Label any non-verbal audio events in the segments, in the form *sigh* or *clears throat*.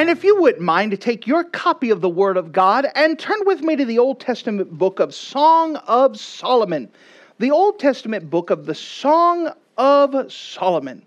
And if you wouldn't mind to take your copy of the Word of God and turn with me to the Old Testament book of Song of Solomon. The Old Testament book of the Song of Solomon.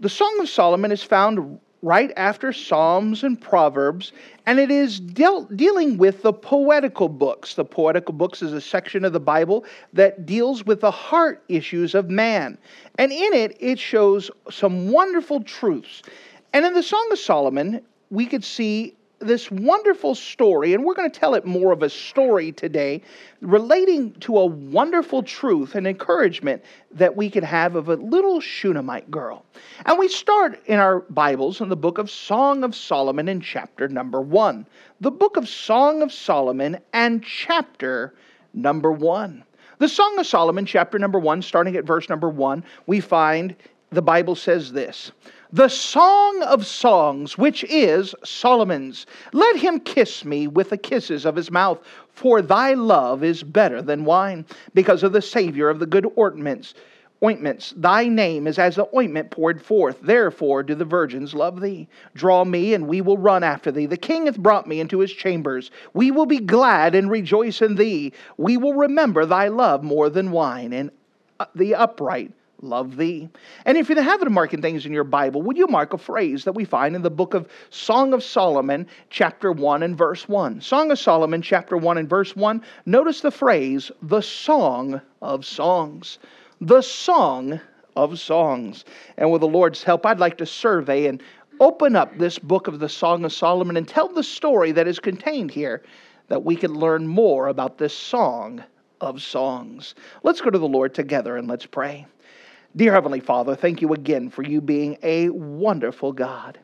The Song of Solomon is found right after Psalms and Proverbs, and it is dealt, dealing with the poetical books. The poetical books is a section of the Bible that deals with the heart issues of man. And in it, it shows some wonderful truths. And in the Song of Solomon, we could see this wonderful story, and we're going to tell it more of a story today, relating to a wonderful truth and encouragement that we could have of a little Shunammite girl. And we start in our Bibles in the book of Song of Solomon in chapter number one. The book of Song of Solomon and chapter number one. The Song of Solomon, chapter number one, starting at verse number one, we find the Bible says this the song of songs, which is Solomon's. Let him kiss me with the kisses of his mouth, for thy love is better than wine, because of the Savior of the good ointments. Ointments, thy name is as the ointment poured forth. Therefore do the virgins love thee. Draw me, and we will run after thee. The king hath brought me into his chambers. We will be glad and rejoice in thee. We will remember thy love more than wine, and uh, the upright love thee. And if you're the habit of marking things in your Bible, would you mark a phrase that we find in the book of Song of Solomon, chapter 1 and verse 1? Song of Solomon, chapter 1 and verse 1. Notice the phrase, the song of songs. The song of songs. And with the Lord's help, I'd like to survey and open up this book of the Song of Solomon and tell the story that is contained here that we can learn more about this song of songs. Let's go to the Lord together and let's pray. Dear Heavenly Father, thank you again for you being a wonderful God.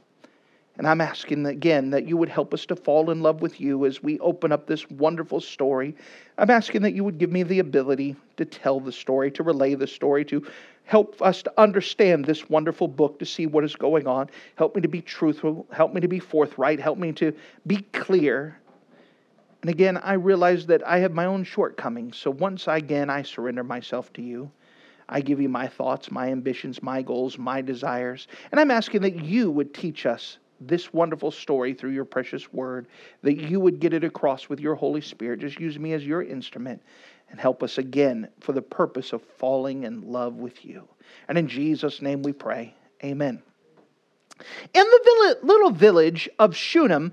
And I'm asking again that you would help us to fall in love with you as we open up this wonderful story. I'm asking that you would give me the ability to tell the story, to relay the story, to help us to understand this wonderful book, to see what is going on. Help me to be truthful. Help me to be forthright. Help me to be clear. And again, I realize that I have my own shortcomings. So once again, I surrender myself to you. I give you my thoughts, my ambitions, my goals, my desires. And I'm asking that you would teach us this wonderful story through your precious word, that you would get it across with your Holy Spirit. Just use me as your instrument and help us again for the purpose of falling in love with you. And in Jesus' name we pray. Amen. In the little village of Shunem,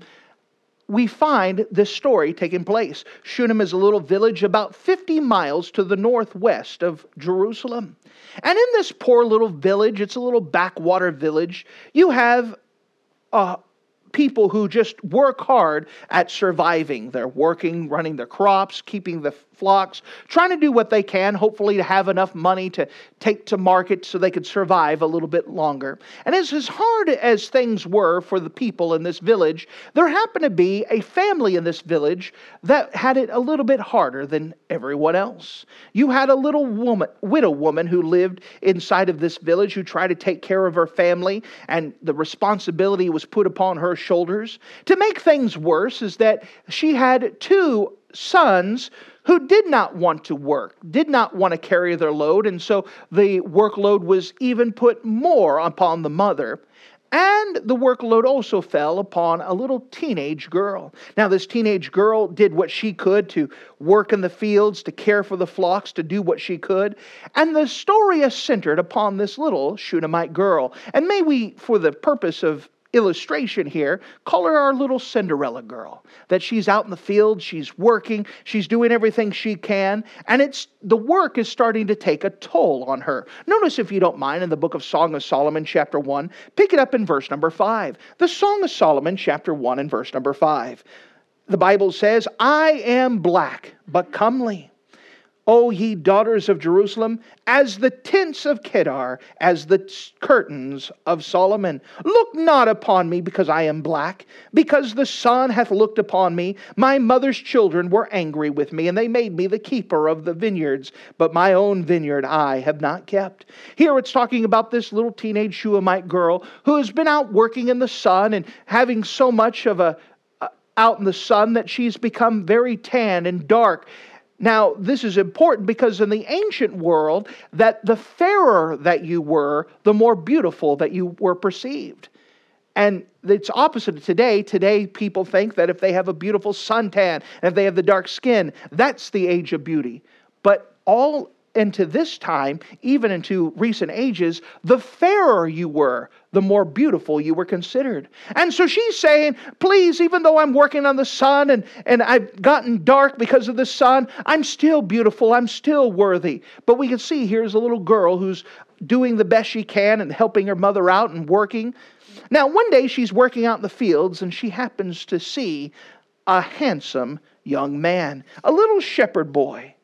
we find this story taking place. Shunem is a little village about 50 miles to the northwest of Jerusalem. And in this poor little village, it's a little backwater village, you have a people who just work hard at surviving. They're working, running their crops, keeping the flocks, trying to do what they can, hopefully to have enough money to take to market so they could survive a little bit longer. And as, as hard as things were for the people in this village, there happened to be a family in this village that had it a little bit harder than everyone else. You had a little woman, widow woman who lived inside of this village who tried to take care of her family, and the responsibility was put upon her shoulders. To make things worse, is that she had two sons who did not want to work, did not want to carry their load, and so the workload was even put more upon the mother. And the workload also fell upon a little teenage girl. Now, this teenage girl did what she could to work in the fields, to care for the flocks, to do what she could. And the story is centered upon this little Shunammite girl. And may we, for the purpose of illustration here, call her our little Cinderella girl. That she's out in the field, she's working, she's doing everything she can, and it's the work is starting to take a toll on her. Notice, if you don't mind, in the book of Song of Solomon, chapter 1, pick it up in verse number 5. The Song of Solomon, chapter 1, and verse number 5. The Bible says, I am black, but comely. O ye daughters of Jerusalem, as the tents of Kedar, as the curtains of Solomon. Look not upon me because I am black, because the sun hath looked upon me. My mother's children were angry with me, and they made me the keeper of the vineyards, but my own vineyard I have not kept. Here it's talking about this little teenage Shulamite girl who has been out working in the sun and having so much of a out in the sun that she's become very tan and dark now, this is important because in the ancient world, that the fairer that you were, the more beautiful that you were perceived. And it's opposite of today. Today, people think that if they have a beautiful suntan if they have the dark skin, that's the age of beauty. But all into this time, even into recent ages, the fairer you were, the more beautiful you were considered. And so she's saying, please, even though I'm working on the sun and, and I've gotten dark because of the sun, I'm still beautiful, I'm still worthy. But we can see here's a little girl who's doing the best she can and helping her mother out and working. Now, one day she's working out in the fields and she happens to see a handsome young man, a little shepherd boy.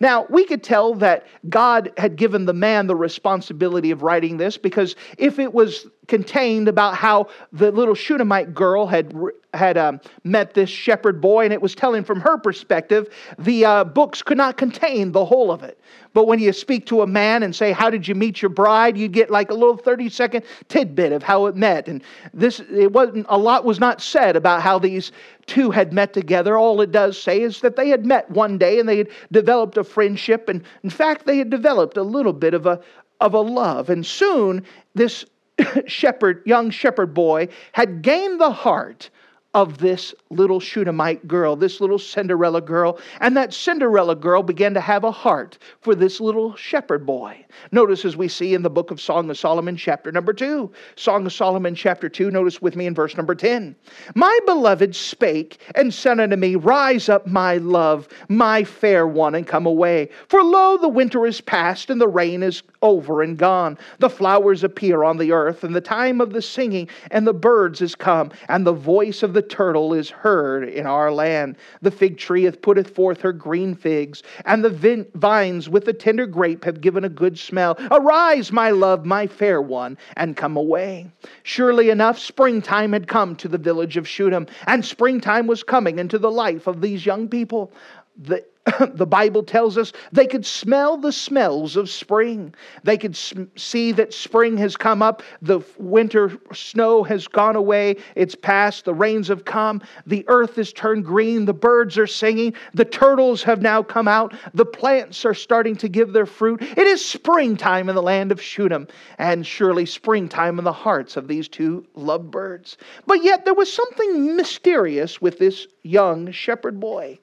Now, we could tell that God had given the man the responsibility of writing this because if it was contained about how the little Shunammite girl had had um, met this shepherd boy, and it was telling from her perspective. The uh, books could not contain the whole of it. But when you speak to a man and say, "How did you meet your bride?" you get like a little thirty-second tidbit of how it met. And this, it wasn't a lot was not said about how these two had met together. All it does say is that they had met one day and they had developed a friendship, and in fact, they had developed a little bit of a of a love. And soon, this *laughs* shepherd, young shepherd boy, had gained the heart of this little Shunammite girl, this little Cinderella girl. And that Cinderella girl began to have a heart for this little shepherd boy. Notice as we see in the book of Song of Solomon, chapter number 2. Song of Solomon, chapter 2, notice with me in verse number 10. My beloved spake and said unto me, Rise up, my love, my fair one, and come away. For lo, the winter is past, and the rain is over and gone. The flowers appear on the earth, and the time of the singing and the birds is come, and the voice of the turtle is heard in our land. The fig tree hath putteth forth her green figs, and the vines with the tender grape have given a good smell. Arise, my love, my fair one, and come away. Surely enough, springtime had come to the village of Shunem, and springtime was coming into the life of these young people. The *coughs* the Bible tells us they could smell the smells of spring. They could see that spring has come up. The winter snow has gone away. It's past. The rains have come. The earth has turned green. The birds are singing. The turtles have now come out. The plants are starting to give their fruit. It is springtime in the land of Shunem, and surely springtime in the hearts of these two lovebirds. But yet there was something mysterious with this young shepherd boy.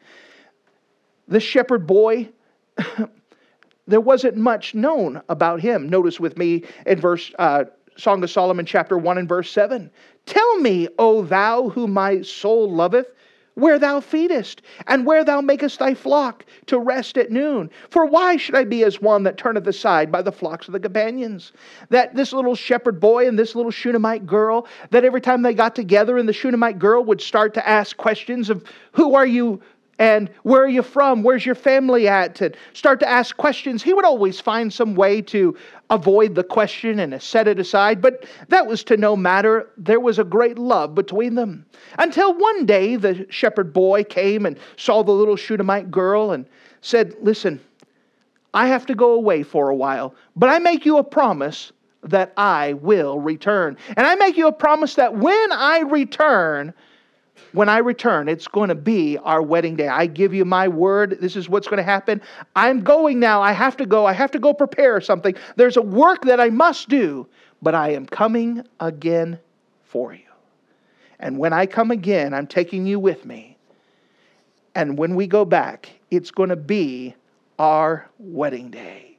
The shepherd boy, *laughs* there wasn't much known about him. Notice with me in verse uh, Song of Solomon, chapter 1 and verse 7. Tell me, O thou who my soul loveth, where thou feedest, and where thou makest thy flock to rest at noon. For why should I be as one that turneth aside by the flocks of the companions? That this little shepherd boy and this little Shunammite girl, that every time they got together and the Shunammite girl would start to ask questions of, Who are you? And where are you from? Where's your family at? And start to ask questions. He would always find some way to avoid the question and set it aside, but that was to no matter. There was a great love between them. Until one day the shepherd boy came and saw the little Shunammite girl and said, Listen, I have to go away for a while, but I make you a promise that I will return. And I make you a promise that when I return, when I return, it's going to be our wedding day. I give you my word. This is what's going to happen. I'm going now. I have to go. I have to go prepare something. There's a work that I must do, but I am coming again for you. And when I come again, I'm taking you with me. And when we go back, it's going to be our wedding day.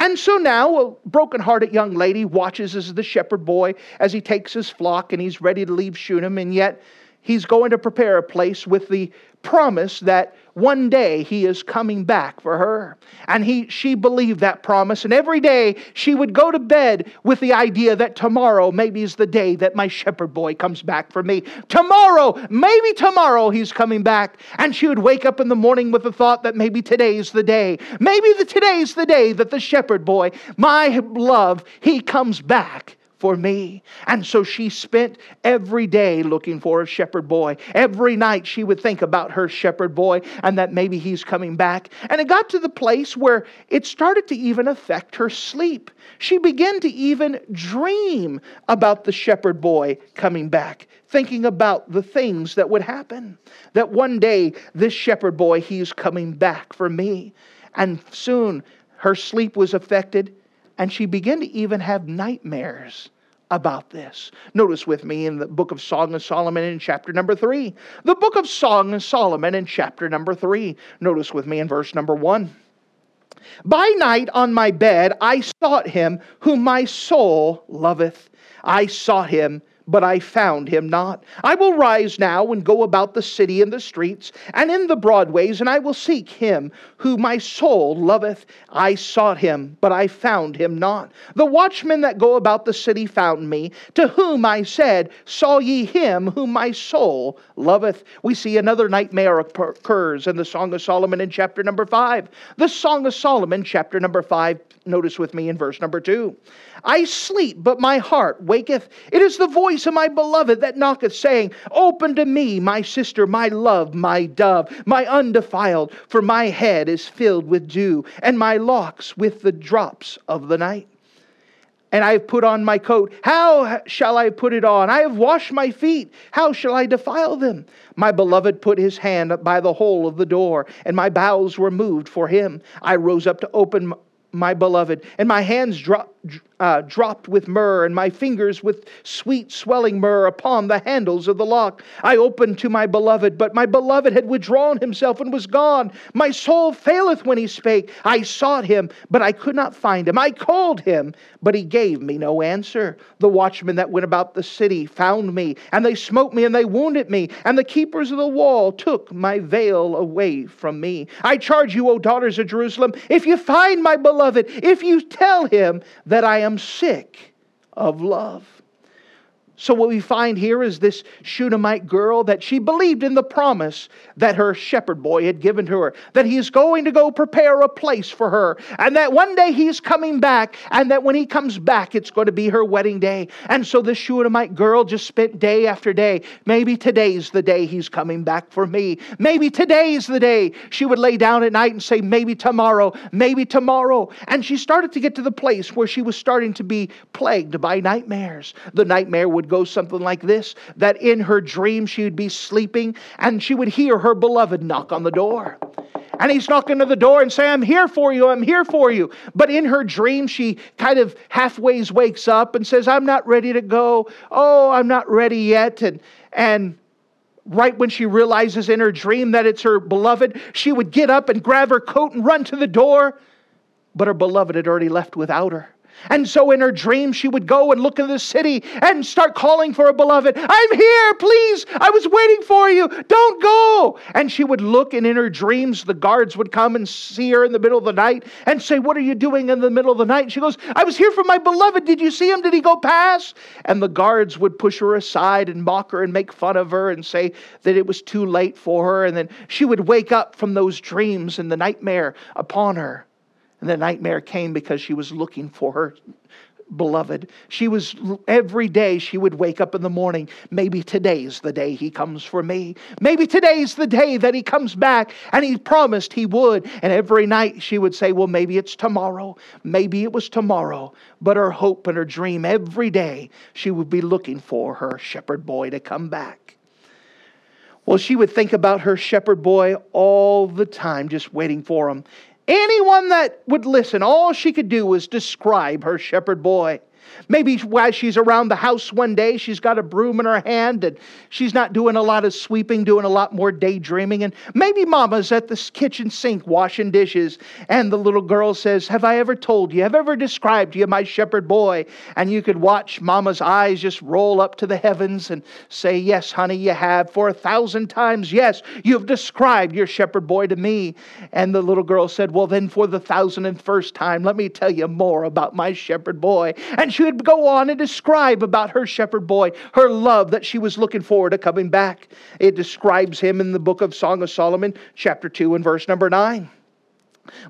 And so now a broken-hearted young lady watches as the shepherd boy as he takes his flock and he's ready to leave Shunem, and yet he's going to prepare a place with the promise that one day he is coming back for her. And he she believed that promise. And every day she would go to bed with the idea that tomorrow maybe is the day that my shepherd boy comes back for me. Tomorrow maybe tomorrow he's coming back. And she would wake up in the morning with the thought that maybe today's the day. Maybe the today's the day that the shepherd boy my love he comes back for me. And so she spent every day looking for a shepherd boy. Every night she would think about her shepherd boy and that maybe he's coming back. And it got to the place where it started to even affect her sleep. She began to even dream about the shepherd boy coming back, thinking about the things that would happen. That one day this shepherd boy, he's coming back for me. And soon her sleep was affected and she began to even have nightmares about this. Notice with me in the book of Song of Solomon in chapter number three. The book of Song of Solomon in chapter number three. Notice with me in verse number one. By night on my bed I sought him whom my soul loveth. I sought him but I found him not. I will rise now and go about the city and the streets and in the broadways, and I will seek him who my soul loveth. I sought him, but I found him not. The watchmen that go about the city found me, to whom I said, Saw ye him whom my soul loveth? We see another nightmare occurs in the Song of Solomon in chapter number five. The Song of Solomon, chapter number five, notice with me in verse number two. I sleep, but my heart waketh. It is the voice of my beloved that knocketh, saying, Open to me, my sister, my love, my dove, my undefiled, for my head is filled with dew, and my locks with the drops of the night. And I have put on my coat. How shall I put it on? I have washed my feet. How shall I defile them? My beloved put his hand by the hole of the door, and my bowels were moved for him. I rose up to open my beloved, and my hands dropped uh, dropped with myrrh, and my fingers with sweet swelling myrrh upon the handles of the lock. I opened to my beloved, but my beloved had withdrawn himself and was gone. My soul faileth when he spake. I sought him, but I could not find him. I called him, but he gave me no answer. The watchmen that went about the city found me, and they smote me, and they wounded me, and the keepers of the wall took my veil away from me. I charge you, O daughters of Jerusalem, if you find my beloved, if you tell him that I am sick of love. So, what we find here is this Shunammite girl that she believed in the promise that her shepherd boy had given to her, that he's going to go prepare a place for her, and that one day he's coming back, and that when he comes back, it's going to be her wedding day. And so, this Shunammite girl just spent day after day. Maybe today's the day he's coming back for me. Maybe today's the day. She would lay down at night and say, Maybe tomorrow, maybe tomorrow. And she started to get to the place where she was starting to be plagued by nightmares. The nightmare would go something like this that in her dream she would be sleeping and she would hear her beloved knock on the door. And he's knocking on the door and say, I'm here for you, I'm here for you. But in her dream, she kind of halfways wakes up and says, I'm not ready to go. Oh, I'm not ready yet. And, and right when she realizes in her dream that it's her beloved, she would get up and grab her coat and run to the door. But her beloved had already left without her. And so in her dream, she would go and look in the city and start calling for her beloved. I'm here, please. I was waiting for you. Don't go. And she would look, and in her dreams, the guards would come and see her in the middle of the night and say, What are you doing in the middle of the night? And she goes, I was here for my beloved. Did you see him? Did he go past? And the guards would push her aside and mock her and make fun of her and say that it was too late for her. And then she would wake up from those dreams and the nightmare upon her. And the nightmare came because she was looking for her beloved. She was, every day she would wake up in the morning. Maybe today's the day he comes for me. Maybe today's the day that he comes back. And he promised he would. And every night she would say, Well, maybe it's tomorrow. Maybe it was tomorrow. But her hope and her dream every day, she would be looking for her shepherd boy to come back. Well, she would think about her shepherd boy all the time, just waiting for him. Anyone that would listen, all she could do was describe her shepherd boy. Maybe while she's around the house one day, she's got a broom in her hand and she's not doing a lot of sweeping, doing a lot more daydreaming. And maybe mama's at the kitchen sink washing dishes, and the little girl says, Have I ever told you, have I ever described you my shepherd boy? And you could watch mama's eyes just roll up to the heavens and say, Yes, honey, you have. For a thousand times, yes, you've described your shepherd boy to me. And the little girl said, Well, then for the thousand and first time, let me tell you more about my shepherd boy. And she would go on and describe about her shepherd boy, her love that she was looking forward to coming back. It describes him in the book of Song of Solomon, chapter 2 and verse number 9.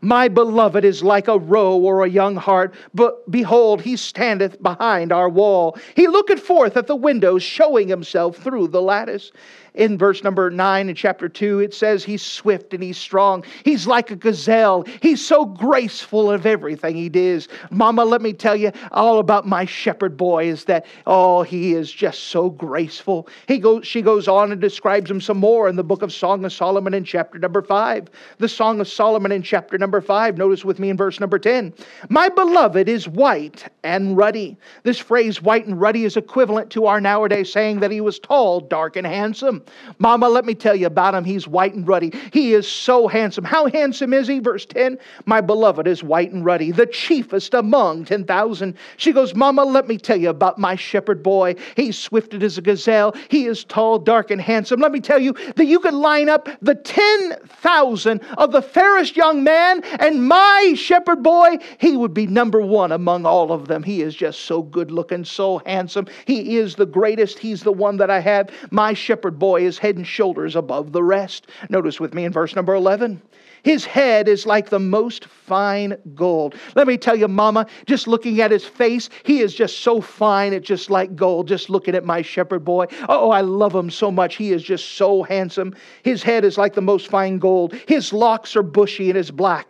My beloved is like a roe or a young hart, but behold, he standeth behind our wall. He looketh forth at the windows, showing himself through the lattice in verse number 9 in chapter 2, it says he's swift and he's strong. He's like a gazelle. He's so graceful of everything he does. Mama, let me tell you all about my shepherd boy is that, oh, he is just so graceful. He goes, she goes on and describes him some more in the book of Song of Solomon in chapter number 5. The Song of Solomon in chapter number 5, notice with me in verse number 10. My beloved is white and ruddy. This phrase, white and ruddy, is equivalent to our nowadays saying that he was tall, dark, and handsome. Mama, let me tell you about him. He's white and ruddy. He is so handsome. How handsome is he? Verse 10 My beloved is white and ruddy, the chiefest among 10,000. She goes, Mama, let me tell you about my shepherd boy. He's swifted as a gazelle. He is tall, dark, and handsome. Let me tell you that you could line up the 10,000 of the fairest young man, and my shepherd boy, he would be number one among all of them. He is just so good looking, so handsome. He is the greatest. He's the one that I have. My shepherd boy boy is head and shoulders above the rest. Notice with me in verse number 11. His head is like the most fine gold. Let me tell you, Mama, just looking at his face, he is just so fine, it's just like gold. Just looking at my shepherd boy. Oh, I love him so much. He is just so handsome. His head is like the most fine gold. His locks are bushy and is black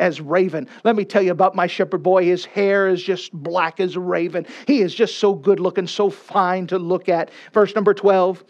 as raven. Let me tell you about my shepherd boy. His hair is just black as raven. He is just so good looking, so fine to look at. Verse number 12.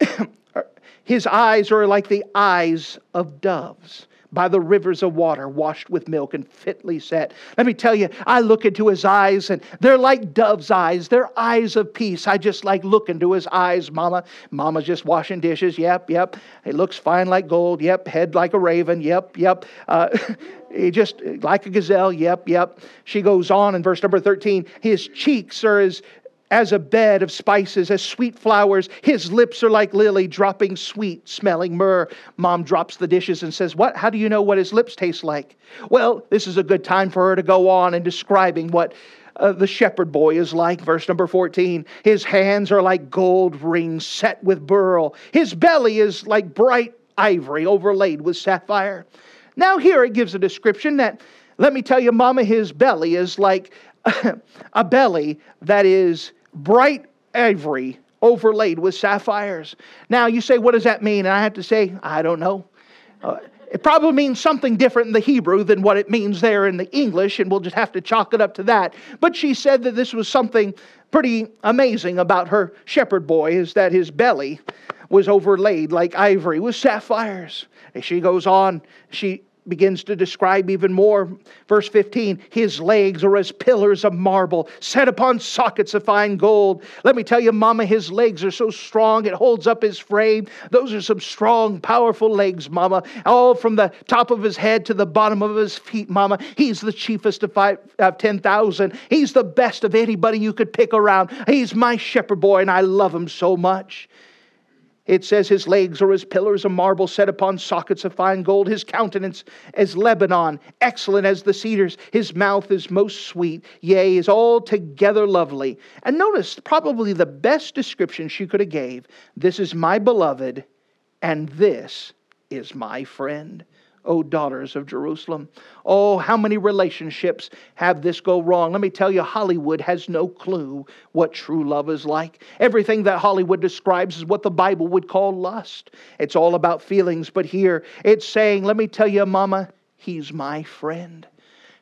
*coughs* His eyes are like the eyes of doves by the rivers of water, washed with milk and fitly set. Let me tell you, I look into his eyes and they're like dove's eyes. They're eyes of peace. I just like look into his eyes, Mama. Mama's just washing dishes. Yep, yep. He looks fine like gold. Yep. Head like a raven. Yep, yep. Uh, *laughs* he just like a gazelle. Yep, yep. She goes on in verse number 13. His cheeks are as as a bed of spices, as sweet flowers. His lips are like lily, dropping sweet smelling myrrh. Mom drops the dishes and says, What? How do you know what his lips taste like? Well, this is a good time for her to go on and describing what uh, the shepherd boy is like. Verse number 14 His hands are like gold rings set with beryl, his belly is like bright ivory overlaid with sapphire. Now, here it gives a description that, let me tell you, Mama, his belly is like *laughs* a belly that is bright ivory overlaid with sapphires. Now, you say, what does that mean? And I have to say, I don't know. Uh, it probably means something different in the Hebrew than what it means there in the English, and we'll just have to chalk it up to that. But she said that this was something pretty amazing about her shepherd boy, is that his belly was overlaid like ivory with sapphires. And she goes on, she begins to describe even more. Verse 15 His legs are as pillars of marble, set upon sockets of fine gold. Let me tell you, Mama, his legs are so strong, it holds up his frame. Those are some strong, powerful legs, Mama. All from the top of his head to the bottom of his feet, Mama. He's the chiefest of, five, of 10,000. He's the best of anybody you could pick around. He's my shepherd boy, and I love him so much. It says his legs are as pillars of marble set upon sockets of fine gold, his countenance as Lebanon, excellent as the cedars. His mouth is most sweet, yea, is altogether lovely. And notice probably the best description she could have gave. This is my beloved, and this is my friend. O daughters of Jerusalem. Oh, how many relationships have this go wrong? Let me tell you, Hollywood has no clue what true love is like. Everything that Hollywood describes is what the Bible would call lust. It's all about feelings, but here it's saying, let me tell you, Mama, he's my friend.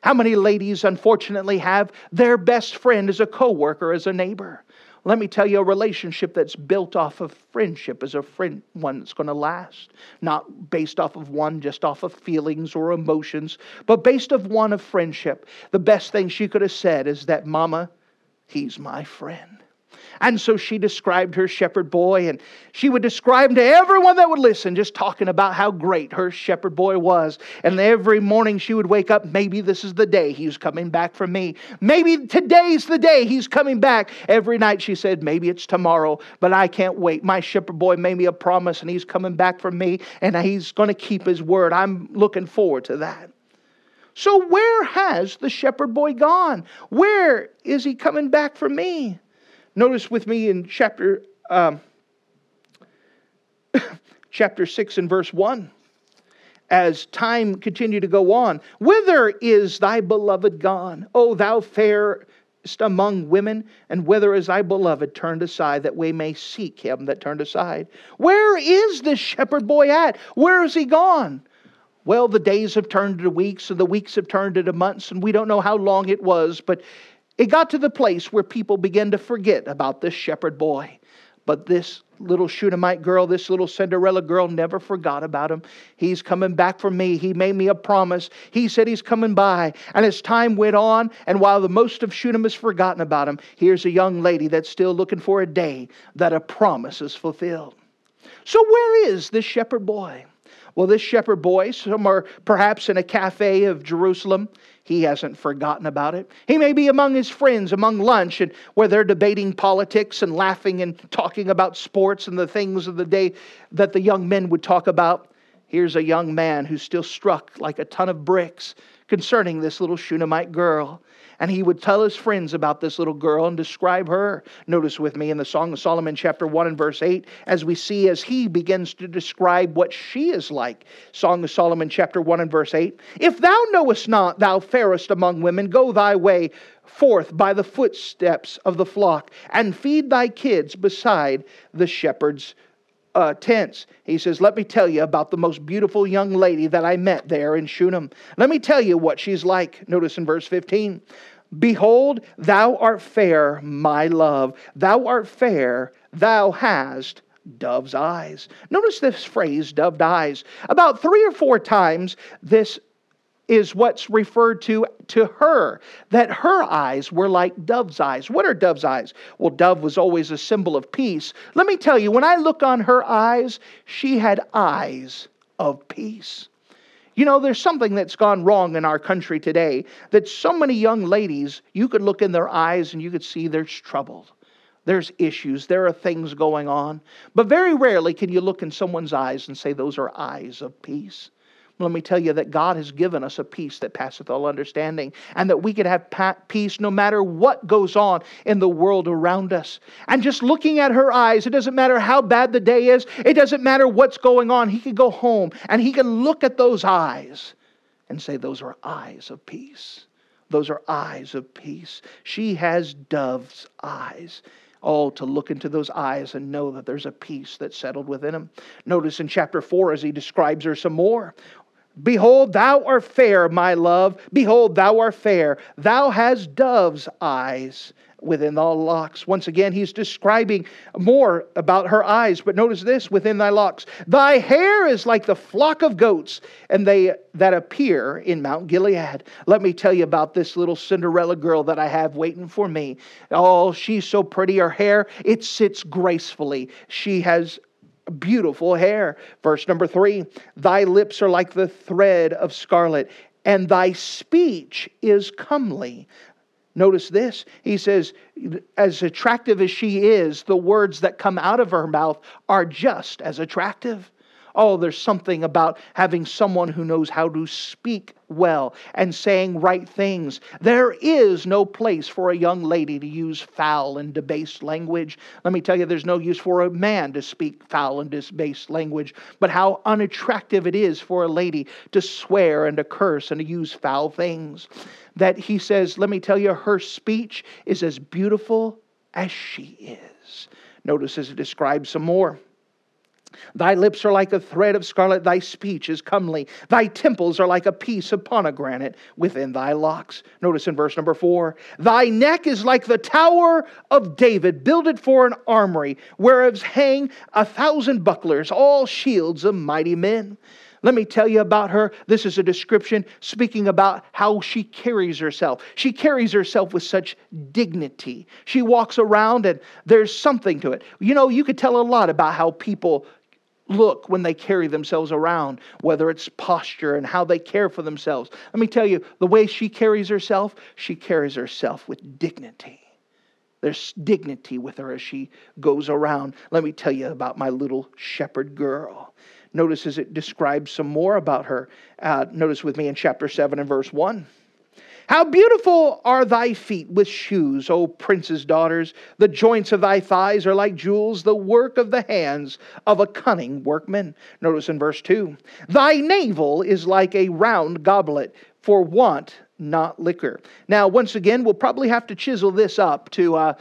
How many ladies, unfortunately, have their best friend as a coworker, as a neighbor? Let me tell you, a relationship that's built off of friendship is a friend one that's going to last. Not based off of one just off of feelings or emotions, but based off of one of friendship. The best thing she could have said is that, Mama, He's my friend. And so she described her shepherd boy, and she would describe him to everyone that would listen, just talking about how great her shepherd boy was. And every morning she would wake up, maybe this is the day he's coming back for me. Maybe today's the day he's coming back. Every night she said, maybe it's tomorrow, but I can't wait. My shepherd boy made me a promise, and he's coming back for me, and he's going to keep his word. I'm looking forward to that. So, where has the shepherd boy gone? Where is he coming back for me? Notice with me in chapter um, *coughs* chapter 6 and verse 1 as time continued to go on whither is thy beloved gone o thou fairest among women? And whither is thy beloved turned aside that we may seek him that turned aside? Where is this shepherd boy at? Where is he gone? Well the days have turned into weeks and the weeks have turned into months and we don't know how long it was but it got to the place where people began to forget about this shepherd boy. But this little Shunammite girl, this little Cinderella girl, never forgot about him. He's coming back for me. He made me a promise. He said he's coming by. And as time went on, and while the most of Shunem has forgotten about him, here's a young lady that's still looking for a day that a promise is fulfilled. So, where is this shepherd boy? Well, this shepherd boy, somewhere perhaps in a cafe of Jerusalem, he hasn't forgotten about it. He may be among his friends, among lunch, and where they're debating politics and laughing and talking about sports and the things of the day that the young men would talk about. Here's a young man who's still struck like a ton of bricks concerning this little Shunammite girl. And he would tell his friends about this little girl and describe her. Notice with me in the Song of Solomon, chapter 1 and verse 8, as we see as he begins to describe what she is like. Song of Solomon, chapter 1 and verse 8. If thou knowest not, thou fairest among women, go thy way forth by the footsteps of the flock, and feed thy kids beside the shepherd's uh, tents. He says, Let me tell you about the most beautiful young lady that I met there in Shunem. Let me tell you what she's like. Notice in verse 15 Behold, thou art fair, my love. Thou art fair, thou hast dove's eyes. Notice this phrase, dove's eyes. About three or four times, this is what's referred to to her, that her eyes were like dove's eyes. What are dove's eyes? Well, dove was always a symbol of peace. Let me tell you, when I look on her eyes, she had eyes of peace. You know, there's something that's gone wrong in our country today that so many young ladies, you could look in their eyes and you could see there's trouble. There's issues, there are things going on. But very rarely can you look in someone's eyes and say, Those are eyes of peace. Let me tell you that God has given us a peace that passeth all understanding, and that we can have peace no matter what goes on in the world around us. And just looking at her eyes, it doesn't matter how bad the day is, it doesn't matter what's going on. He can go home and he can look at those eyes and say, Those are eyes of peace. Those are eyes of peace. She has dove's eyes. Oh, to look into those eyes and know that there's a peace that's settled within him. Notice in chapter 4 as he describes her some more. Behold, thou art fair, my love. Behold, thou art fair. Thou hast dove's eyes within thy locks. Once again, he's describing more about her eyes, but notice this within thy locks. Thy hair is like the flock of goats, and they that appear in Mount Gilead. Let me tell you about this little Cinderella girl that I have waiting for me. Oh, she's so pretty. Her hair, it sits gracefully. She has beautiful hair. Verse number three Thy lips are like the thread of scarlet, and thy speech is comely. Notice this. He says, as attractive as she is, the words that come out of her mouth are just as attractive. Oh, there's something about having someone who knows how to speak well and saying right things. There is no place for a young lady to use foul and debased language. Let me tell you, there's no use for a man to speak foul and debased language, but how unattractive it is for a lady to swear and to curse and to use foul things. That he says, let me tell you, her speech is as beautiful as she is. Notice as it describes some more. Thy lips are like a thread of scarlet, thy speech is comely. Thy temples are like a piece of pomegranate within thy locks. Notice in verse number four Thy neck is like the tower of David, builded for an armory, whereas hang a thousand bucklers, all shields of mighty men. Let me tell you about her. This is a description speaking about how she carries herself. She carries herself with such dignity. She walks around and there's something to it. You know, you could tell a lot about how people look when they carry themselves around, whether it's posture and how they care for themselves. Let me tell you, the way she carries herself, she carries herself with dignity. There's dignity with her as she goes around. Let me tell you about my little shepherd girl. Notice as it describes some more about her. Uh, notice with me in chapter 7 and verse 1. How beautiful are thy feet with shoes, O prince's daughters! The joints of thy thighs are like jewels, the work of the hands of a cunning workman. Notice in verse 2 Thy navel is like a round goblet, for want not liquor. Now, once again, we'll probably have to chisel this up to uh,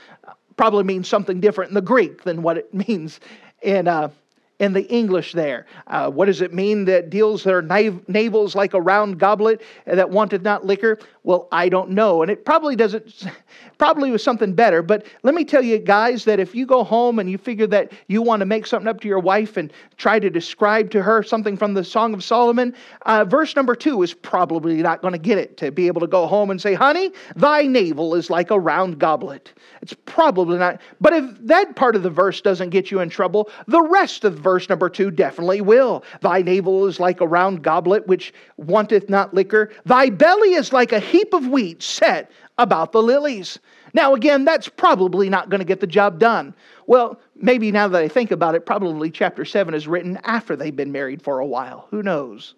probably mean something different in the Greek than what it means in. Uh, in the English there. Uh, what does it mean that deals their nav- navels like a round goblet that wanted not liquor? Well, I don't know. And it probably doesn't, *laughs* probably was something better. But let me tell you, guys, that if you go home and you figure that you want to make something up to your wife and try to describe to her something from the Song of Solomon, uh, verse number two is probably not going to get it to be able to go home and say, honey, thy navel is like a round goblet. It's probably not. But if that part of the verse doesn't get you in trouble, the rest of verse number two definitely will. Thy navel is like a round goblet which wanteth not liquor. Thy belly is like a heap of wheat set about the lilies. Now, again, that's probably not going to get the job done. Well, maybe now that I think about it, probably chapter 7 is written after they've been married for a while. Who knows?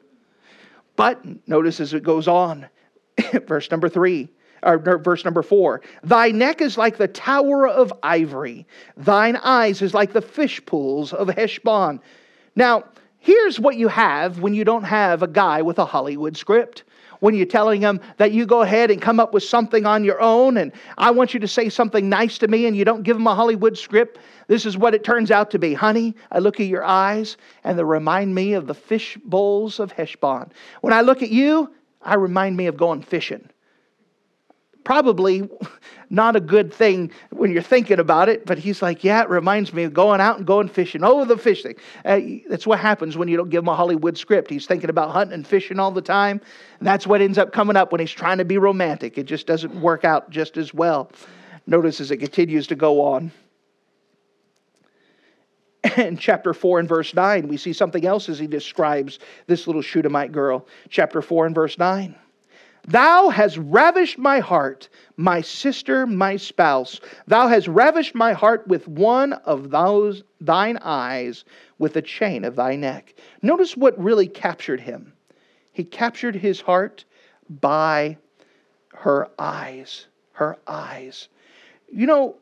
But notice as it goes on, *laughs* verse number 3 or verse number four thy neck is like the tower of ivory thine eyes is like the fish pools of heshbon now here's what you have when you don't have a guy with a hollywood script when you're telling them that you go ahead and come up with something on your own and I want you to say something nice to me and you don't give them a Hollywood script. This is what it turns out to be. Honey, I look at your eyes and they remind me of the fish bowls of Heshbon. When I look at you, I remind me of going fishing probably not a good thing when you're thinking about it, but he's like, yeah, it reminds me of going out and going fishing. Oh, the fishing. Uh, that's what happens when you don't give him a Hollywood script. He's thinking about hunting and fishing all the time. That's what ends up coming up when he's trying to be romantic. It just doesn't work out just as well. Notice as it continues to go on. In chapter 4 and verse 9, we see something else as he describes this little Shunammite girl. Chapter 4 and verse 9. Thou hast ravished my heart, my sister, my spouse. Thou hast ravished my heart with one of those thine eyes, with a chain of thy neck. Notice what really captured him. He captured his heart by her eyes. Her eyes. You know,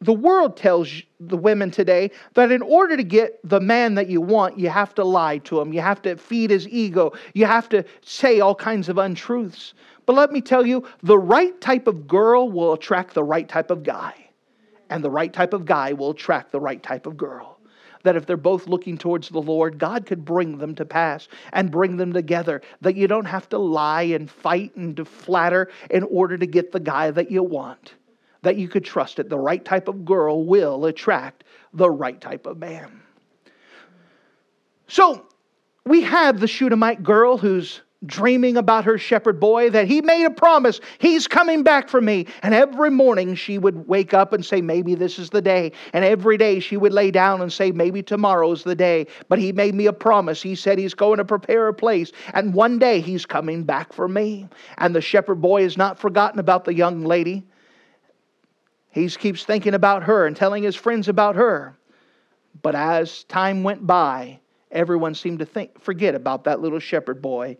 the world tells the women today that in order to get the man that you want, you have to lie to him. You have to feed his ego. You have to say all kinds of untruths. But let me tell you, the right type of girl will attract the right type of guy. And the right type of guy will attract the right type of girl. That if they're both looking towards the Lord, God could bring them to pass and bring them together. That you don't have to lie and fight and to flatter in order to get the guy that you want that you could trust it. The right type of girl will attract the right type of man. So we have the Shunammite girl who's dreaming about her shepherd boy that he made a promise. He's coming back for me. And every morning she would wake up and say maybe this is the day. And every day she would lay down and say maybe tomorrow's the day. But he made me a promise. He said he's going to prepare a place. And one day he's coming back for me. And the shepherd boy has not forgotten about the young lady he keeps thinking about her and telling his friends about her. But as time went by, everyone seemed to think, forget about that little shepherd boy,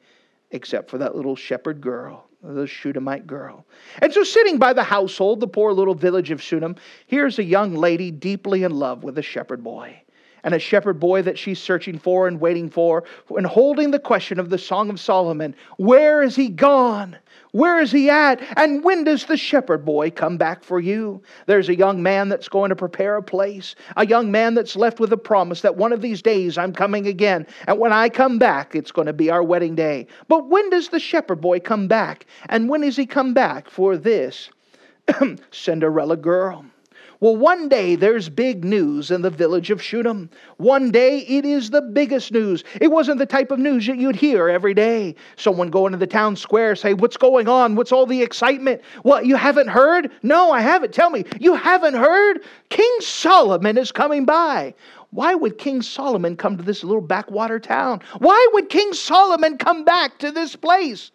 except for that little shepherd girl, the Shunammite girl. And so, sitting by the household, the poor little village of Shunem, here's a young lady deeply in love with a shepherd boy. And a shepherd boy that she's searching for and waiting for, and holding the question of the Song of Solomon Where is he gone? Where is he at? And when does the shepherd boy come back for you? There's a young man that's going to prepare a place, a young man that's left with a promise that one of these days I'm coming again. And when I come back, it's going to be our wedding day. But when does the shepherd boy come back? And when does he come back for this *clears throat* Cinderella girl? Well, one day there's big news in the village of Shunem. One day it is the biggest news. It wasn't the type of news that you'd hear every day. Someone going to the town square, say, What's going on? What's all the excitement? What, you haven't heard? No, I haven't. Tell me, you haven't heard? King Solomon is coming by. Why would King Solomon come to this little backwater town? Why would King Solomon come back to this place?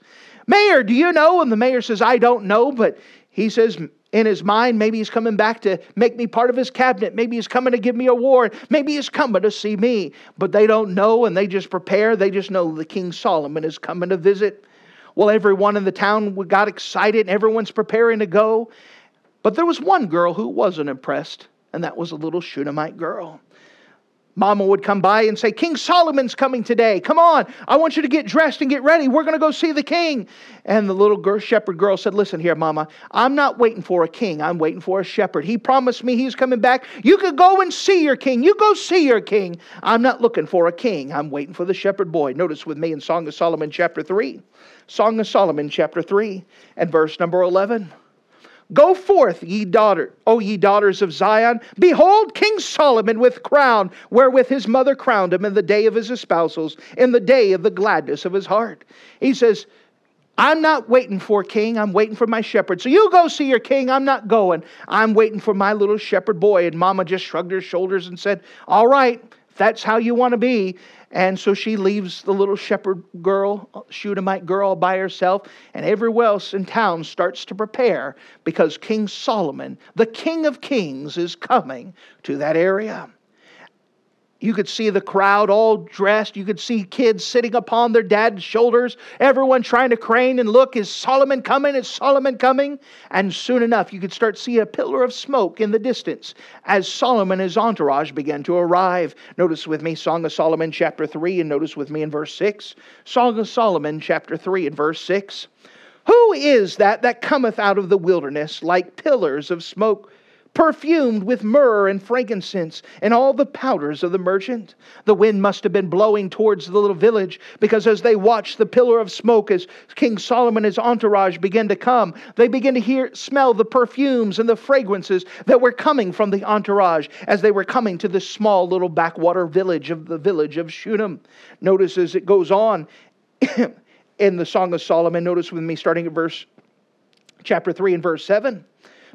Mayor, do you know? And the mayor says, I don't know, but he says, in his mind. Maybe he's coming back to make me part of his cabinet. Maybe he's coming to give me a award. Maybe he's coming to see me. But they don't know and they just prepare. They just know the King Solomon is coming to visit. Well, everyone in the town got excited and everyone's preparing to go. But there was one girl who wasn't impressed, and that was a little Shunammite girl. Mama would come by and say, King Solomon's coming today. Come on, I want you to get dressed and get ready. We're going to go see the king. And the little girl, shepherd girl said, Listen here, Mama, I'm not waiting for a king. I'm waiting for a shepherd. He promised me he's coming back. You could go and see your king. You go see your king. I'm not looking for a king. I'm waiting for the shepherd boy. Notice with me in Song of Solomon, chapter 3. Song of Solomon, chapter 3, and verse number 11. Go forth, ye daughter, O ye daughters of Zion. Behold, King Solomon with crown, wherewith his mother crowned him in the day of his espousals, in the day of the gladness of his heart. He says, I'm not waiting for king. I'm waiting for my shepherd. So you go see your king. I'm not going. I'm waiting for my little shepherd boy. And mama just shrugged her shoulders and said, All right, that's how you want to be. And so she leaves the little shepherd girl, Shunammite girl, by herself, and everyone else in town starts to prepare because King Solomon, the King of Kings, is coming to that area. You could see the crowd all dressed. You could see kids sitting upon their dad's shoulders. Everyone trying to crane and look. Is Solomon coming? Is Solomon coming? And soon enough, you could start see a pillar of smoke in the distance as Solomon and his entourage began to arrive. Notice with me Song of Solomon chapter 3 and notice with me in verse 6. Song of Solomon chapter 3 and verse 6. Who is that that cometh out of the wilderness like pillars of smoke? Perfumed with myrrh and frankincense and all the powders of the merchant. The wind must have been blowing towards the little village because as they watched the pillar of smoke as King Solomon and his entourage began to come, they began to hear smell the perfumes and the fragrances that were coming from the entourage as they were coming to the small little backwater village of the village of Shunem. Notice as it goes on *coughs* in the Song of Solomon, notice with me starting at verse chapter 3 and verse 7.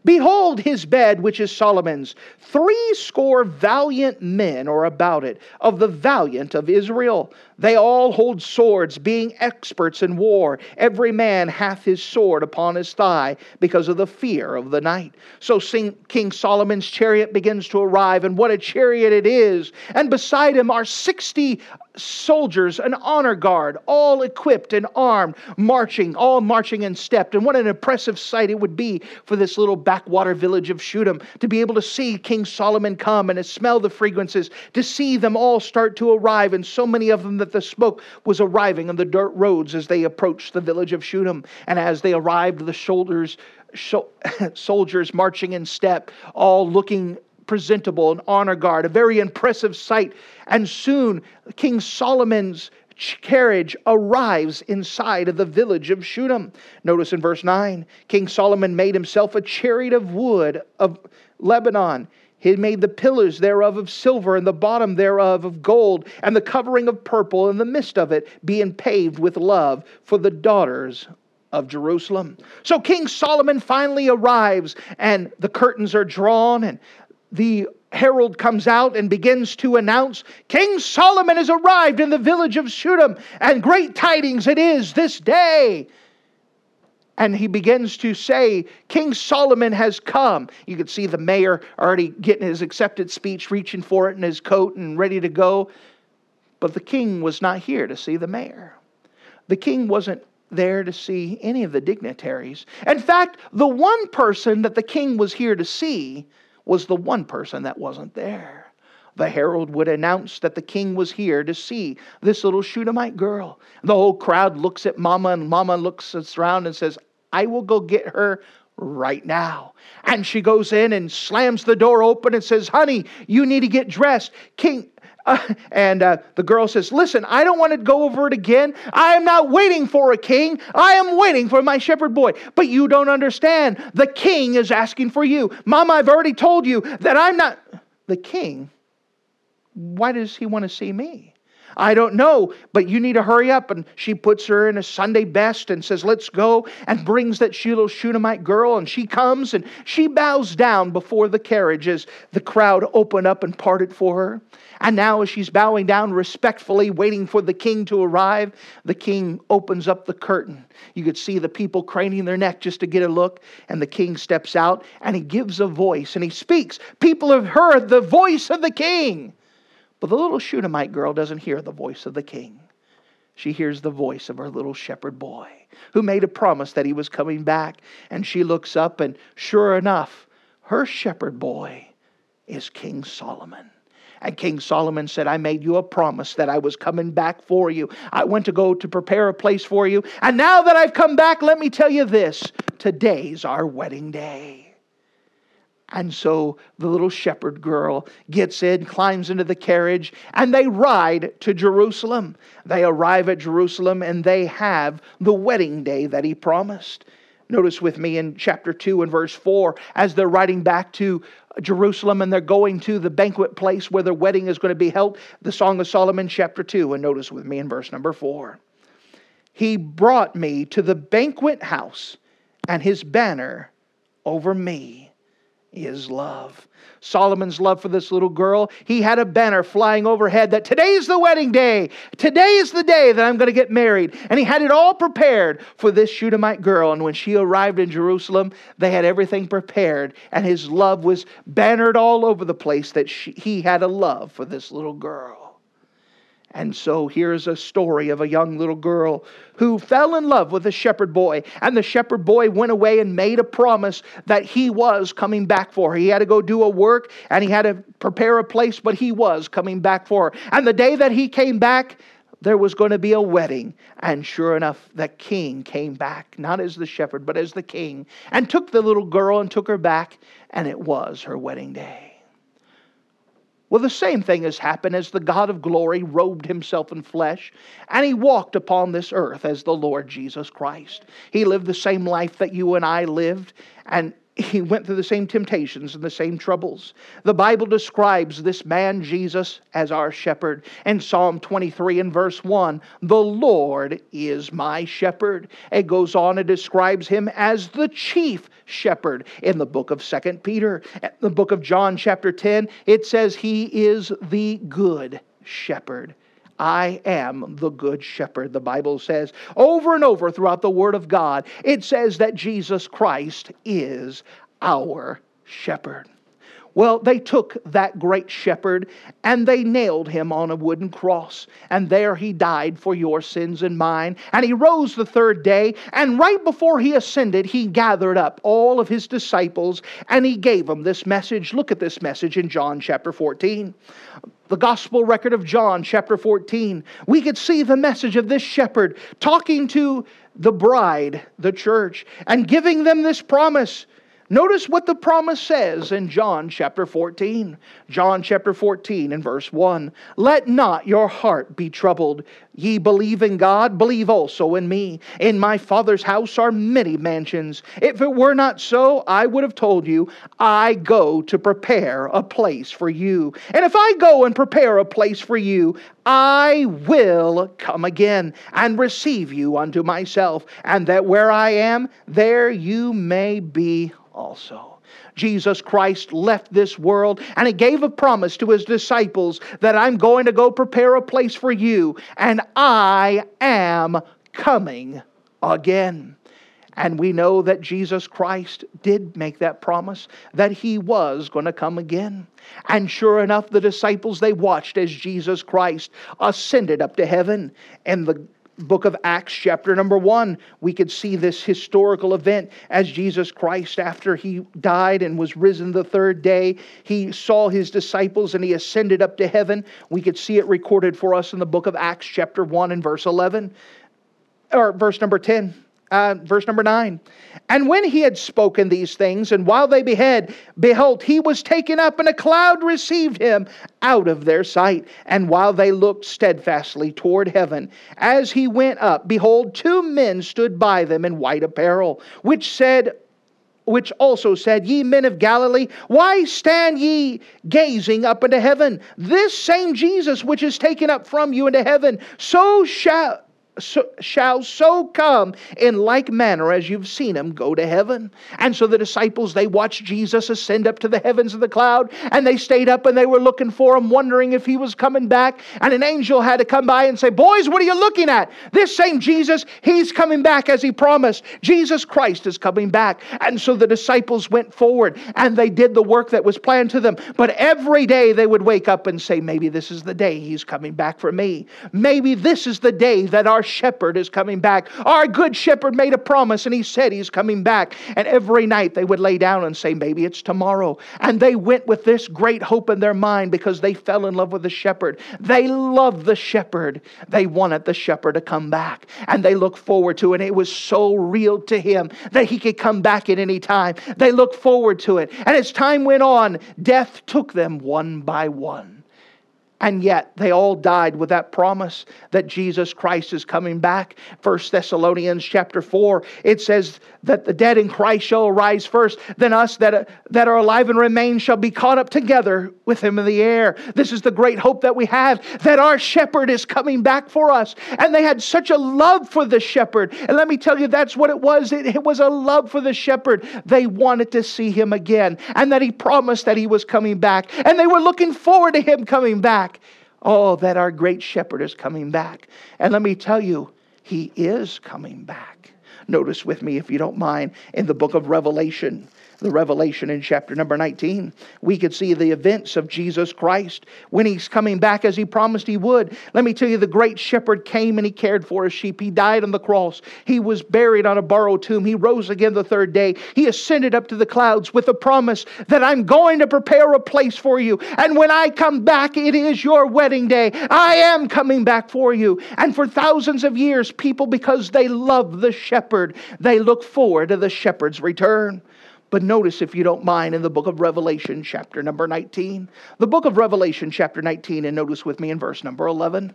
Behold his bed, which is Solomon's. Three score valiant men are about it, of the valiant of Israel. They all hold swords, being experts in war. Every man hath his sword upon his thigh because of the fear of the night. So King Solomon's chariot begins to arrive, and what a chariot it is! And beside him are 60 soldiers, an honor guard, all equipped and armed, marching, all marching in step. And what an impressive sight it would be for this little backwater village of Shunem to be able to see King Solomon come and to smell the fragrances, to see them all start to arrive, and so many of them that the smoke was arriving on the dirt roads as they approached the village of Shunem. And as they arrived, the shoulders, *laughs* soldiers marching in step, all looking presentable, and honor guard, a very impressive sight. And soon King Solomon's carriage arrives inside of the village of Shunem. Notice in verse 9 King Solomon made himself a chariot of wood of Lebanon. He made the pillars thereof of silver, and the bottom thereof of gold, and the covering of purple, and the midst of it being paved with love for the daughters of Jerusalem. So King Solomon finally arrives, and the curtains are drawn, and the herald comes out and begins to announce King Solomon has arrived in the village of Shunem, and great tidings it is this day. And he begins to say, King Solomon has come. You could see the mayor already getting his accepted speech, reaching for it in his coat and ready to go. But the king was not here to see the mayor. The king wasn't there to see any of the dignitaries. In fact, the one person that the king was here to see was the one person that wasn't there. The herald would announce that the king was here to see this little Shunammite girl. The whole crowd looks at Mama, and Mama looks around and says, I will go get her right now. And she goes in and slams the door open and says, Honey, you need to get dressed. King, Uh, *laughs* and uh, the girl says, Listen, I don't want to go over it again. I am not waiting for a king. I am waiting for my shepherd boy. But you don't understand. The king is asking for you. Mom, I've already told you that I'm not. The king? Why does he want to see me? I don't know, but you need to hurry up. And she puts her in a Sunday best and says, Let's go, and brings that little Shunammite girl. And she comes and she bows down before the carriage as the crowd opened up and parted for her. And now, as she's bowing down respectfully, waiting for the king to arrive, the king opens up the curtain. You could see the people craning their neck just to get a look. And the king steps out and he gives a voice and he speaks. People have heard the voice of the king. But the little Shunammite girl doesn't hear the voice of the king. She hears the voice of her little shepherd boy who made a promise that he was coming back. And she looks up, and sure enough, her shepherd boy is King Solomon. And King Solomon said, I made you a promise that I was coming back for you. I went to go to prepare a place for you. And now that I've come back, let me tell you this today's our wedding day. And so the little shepherd girl gets in, climbs into the carriage, and they ride to Jerusalem. They arrive at Jerusalem and they have the wedding day that he promised. Notice with me in chapter 2 and verse 4, as they're riding back to Jerusalem and they're going to the banquet place where their wedding is going to be held, the Song of Solomon, chapter 2. And notice with me in verse number 4. He brought me to the banquet house, and his banner over me is love. Solomon's love for this little girl, he had a banner flying overhead that today's the wedding day. Today is the day that I'm going to get married. And he had it all prepared for this Shunammite girl. And when she arrived in Jerusalem, they had everything prepared. And his love was bannered all over the place that she, he had a love for this little girl. And so here's a story of a young little girl who fell in love with a shepherd boy. And the shepherd boy went away and made a promise that he was coming back for her. He had to go do a work and he had to prepare a place, but he was coming back for her. And the day that he came back, there was going to be a wedding. And sure enough, the king came back, not as the shepherd, but as the king, and took the little girl and took her back. And it was her wedding day. Well, the same thing has happened as the God of glory robed himself in flesh and he walked upon this earth as the Lord Jesus Christ. He lived the same life that you and I lived, and he went through the same temptations and the same troubles. The Bible describes this man, Jesus, as our shepherd. In Psalm 23 and verse 1, the Lord is my shepherd. It goes on and describes him as the chief shepherd. In the book of Second Peter, the book of John, chapter 10, it says he is the good shepherd. I am the good shepherd, the Bible says. Over and over throughout the Word of God, it says that Jesus Christ is our shepherd. Well, they took that great shepherd and they nailed him on a wooden cross. And there he died for your sins and mine. And he rose the third day. And right before he ascended, he gathered up all of his disciples and he gave them this message. Look at this message in John chapter 14 the gospel record of John, chapter 14, we could see the message of this shepherd talking to the bride, the church, and giving them this promise Notice what the promise says in John chapter 14. John chapter 14 and verse 1. Let not your heart be troubled. Ye believe in God, believe also in me. In my Father's house are many mansions. If it were not so, I would have told you, I go to prepare a place for you. And if I go and prepare a place for you, I will come again and receive you unto myself, and that where I am, there you may be also. Jesus Christ left this world and he gave a promise to his disciples that I'm going to go prepare a place for you and I am coming again. And we know that Jesus Christ did make that promise that he was going to come again. And sure enough, the disciples, they watched as Jesus Christ ascended up to heaven. And the book of Acts, chapter number one, we could see this historical event as Jesus Christ, after he died and was risen the third day, he saw his disciples and he ascended up to heaven. We could see it recorded for us in the book of Acts, chapter 1 and verse 11, or verse number 10. Uh, verse number nine. And when he had spoken these things, and while they behead, behold, he was taken up, and a cloud received him out of their sight. And while they looked steadfastly toward heaven, as he went up, behold, two men stood by them in white apparel, which said, which also said, Ye men of Galilee, why stand ye gazing up into heaven? This same Jesus which is taken up from you into heaven, so shall so, shall so come in like manner as you've seen him go to heaven. And so the disciples, they watched Jesus ascend up to the heavens of the cloud, and they stayed up and they were looking for him, wondering if he was coming back. And an angel had to come by and say, Boys, what are you looking at? This same Jesus, he's coming back as he promised. Jesus Christ is coming back. And so the disciples went forward and they did the work that was planned to them. But every day they would wake up and say, Maybe this is the day he's coming back for me. Maybe this is the day that our shepherd is coming back. Our good shepherd made a promise and he said he's coming back. And every night they would lay down and say, maybe it's tomorrow. And they went with this great hope in their mind because they fell in love with the shepherd. They loved the shepherd. They wanted the shepherd to come back. And they looked forward to it. And it was so real to him that he could come back at any time. They looked forward to it. And as time went on, death took them one by one. And yet they all died with that promise that Jesus Christ is coming back. First Thessalonians chapter 4, it says that the dead in Christ shall arise first, then us that, that are alive and remain shall be caught up together with him in the air. This is the great hope that we have that our shepherd is coming back for us. And they had such a love for the shepherd. And let me tell you, that's what it was. It, it was a love for the shepherd. They wanted to see him again and that he promised that he was coming back. And they were looking forward to him coming back back. Oh, that our great shepherd is coming back. And let me tell you, he is coming back. Notice with me, if you don't mind, in the book of Revelation, the Revelation in chapter number 19, we could see the events of Jesus Christ when he's coming back as he promised he would. Let me tell you, the great shepherd came and he cared for his sheep. He died on the cross. He was buried on a borrowed tomb. He rose again the third day. He ascended up to the clouds with the promise that I'm going to prepare a place for you. And when I come back, it is your wedding day. I am coming back for you. And for thousands of years, people, because they love the shepherd, they look forward to the shepherd's return. But notice, if you don't mind, in the book of Revelation, chapter number 19, the book of Revelation, chapter 19, and notice with me in verse number 11.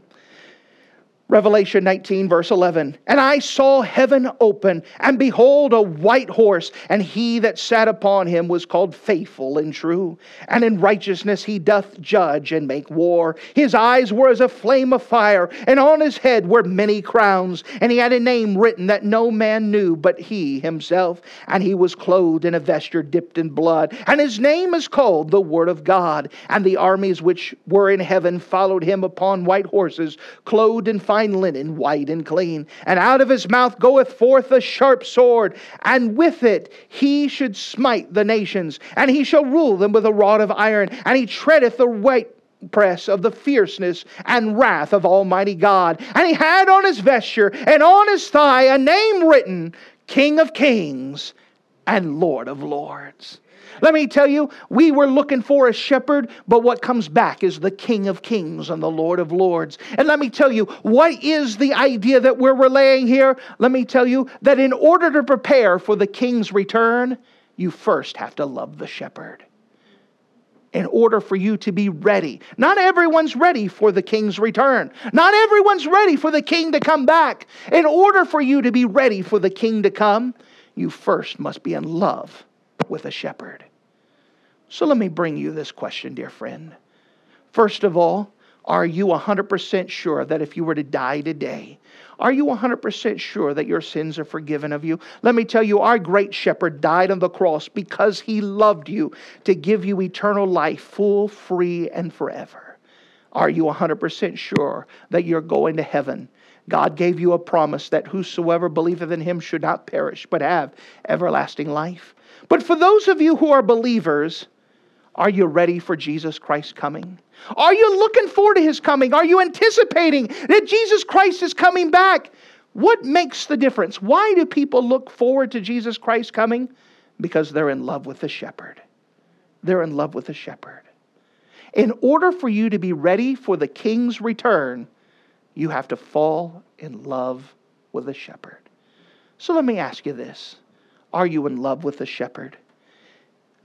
Revelation 19, verse 11. And I saw heaven open, and behold, a white horse, and he that sat upon him was called faithful and true. And in righteousness he doth judge and make war. His eyes were as a flame of fire, and on his head were many crowns. And he had a name written that no man knew but he himself. And he was clothed in a vesture dipped in blood. And his name is called the Word of God. And the armies which were in heaven followed him upon white horses, clothed in fine fine linen, white and clean. And out of his mouth goeth forth a sharp sword, and with it he should smite the nations, and he shall rule them with a rod of iron, and he treadeth the weight press of the fierceness and wrath of Almighty God. And he had on his vesture and on his thigh a name written King of Kings and Lord of Lords. Let me tell you, we were looking for a shepherd, but what comes back is the King of Kings and the Lord of Lords. And let me tell you, what is the idea that we're relaying here? Let me tell you that in order to prepare for the King's return, you first have to love the shepherd in order for you to be ready. Not everyone's ready for the king's return. Not everyone's ready for the king to come back. In order for you to be ready for the king to come, you first must be in love with a shepherd. So let me bring you this question, dear friend. First of all, are you 100% sure that if you were to die today, are you 100% sure that your sins are forgiven of you? Let me tell you, our great shepherd died on the cross because he loved you to give you eternal life, full, free, and forever. Are you 100% sure that you're going to heaven? God gave you a promise that whosoever believeth in him should not perish, but have everlasting life. But for those of you who are believers, are you ready for Jesus Christ coming? Are you looking forward to his coming? Are you anticipating that Jesus Christ is coming back? What makes the difference? Why do people look forward to Jesus Christ coming? Because they're in love with the shepherd. They're in love with the shepherd. In order for you to be ready for the king's return, you have to fall in love with a shepherd. So let me ask you this Are you in love with the shepherd?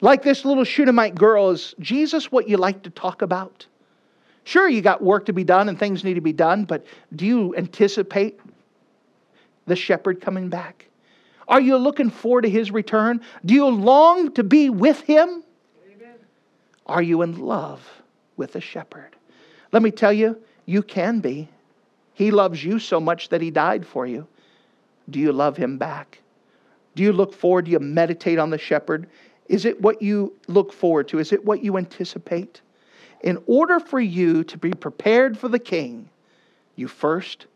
Like this little Shunammite girl, is Jesus what you like to talk about? Sure, you got work to be done and things need to be done, but do you anticipate the shepherd coming back? Are you looking forward to his return? Do you long to be with him? Amen. Are you in love with the shepherd? Let me tell you, you can be. He loves you so much that he died for you. Do you love him back? Do you look forward? Do you meditate on the shepherd? Is it what you look forward to? Is it what you anticipate? In order for you to be prepared for the king, you first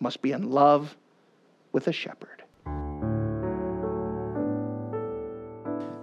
must be in love with a shepherd.